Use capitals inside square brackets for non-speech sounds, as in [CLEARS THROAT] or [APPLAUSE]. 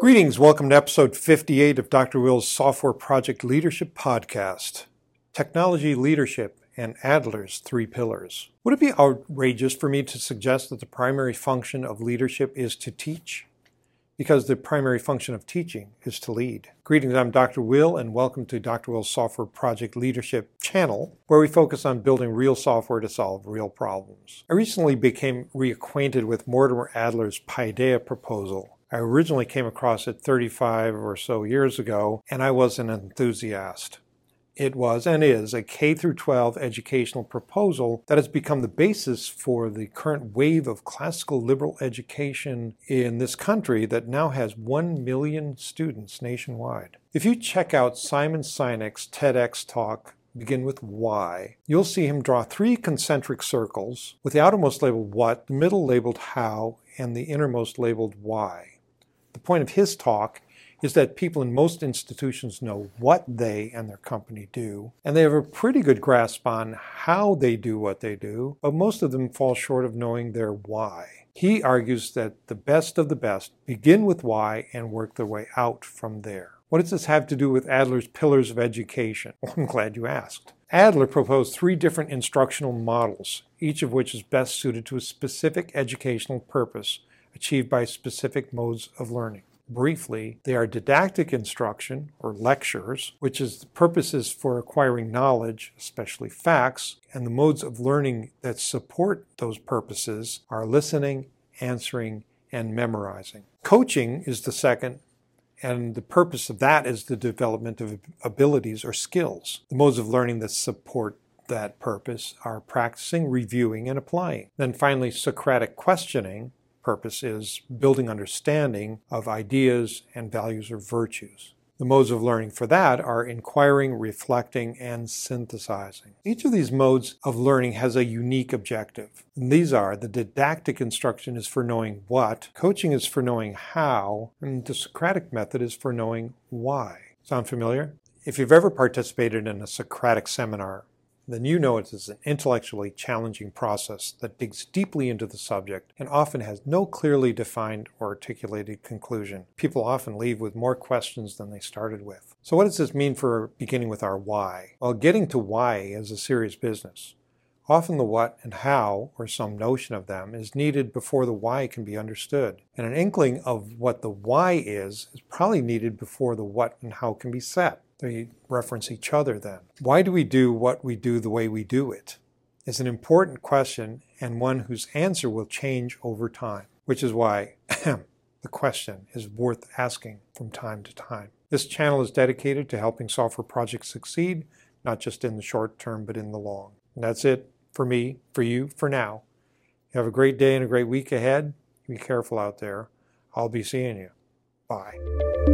Greetings. Welcome to episode 58 of Dr. Will's Software Project Leadership Podcast Technology Leadership and Adler's Three Pillars. Would it be outrageous for me to suggest that the primary function of leadership is to teach? Because the primary function of teaching is to lead. Greetings, I'm Dr. Will, and welcome to Dr. Will's Software Project Leadership channel, where we focus on building real software to solve real problems. I recently became reacquainted with Mortimer Adler's Paideia proposal. I originally came across it 35 or so years ago, and I was an enthusiast. It was and is a K through 12 educational proposal that has become the basis for the current wave of classical liberal education in this country that now has 1 million students nationwide. If you check out Simon Sinek's TEDx talk begin with why, you'll see him draw three concentric circles, with the outermost labeled what, the middle labeled how, and the innermost labeled why. Point of his talk is that people in most institutions know what they and their company do, and they have a pretty good grasp on how they do what they do, but most of them fall short of knowing their why. He argues that the best of the best begin with why and work their way out from there. What does this have to do with Adler's pillars of education? Well, [LAUGHS] I'm glad you asked. Adler proposed three different instructional models, each of which is best suited to a specific educational purpose achieved by specific modes of learning briefly, they are didactic instruction or lectures, which is the purposes for acquiring knowledge, especially facts, and the modes of learning that support those purposes are listening, answering, and memorizing. Coaching is the second, and the purpose of that is the development of abilities or skills. The modes of learning that support that purpose are practicing, reviewing, and applying. Then finally, Socratic questioning purpose is building understanding of ideas and values or virtues. The modes of learning for that are inquiring, reflecting, and synthesizing. Each of these modes of learning has a unique objective. And these are the didactic instruction is for knowing what, coaching is for knowing how, and the Socratic method is for knowing why. Sound familiar? If you've ever participated in a Socratic seminar, then you know it is an intellectually challenging process that digs deeply into the subject and often has no clearly defined or articulated conclusion. People often leave with more questions than they started with. So, what does this mean for beginning with our why? Well, getting to why is a serious business. Often the what and how, or some notion of them, is needed before the why can be understood. And an inkling of what the why is is probably needed before the what and how can be set. They reference each other then. Why do we do what we do the way we do it? Is an important question and one whose answer will change over time, which is why [CLEARS THROAT] the question is worth asking from time to time. This channel is dedicated to helping software projects succeed, not just in the short term, but in the long. And that's it for me, for you, for now. Have a great day and a great week ahead. Be careful out there. I'll be seeing you. Bye.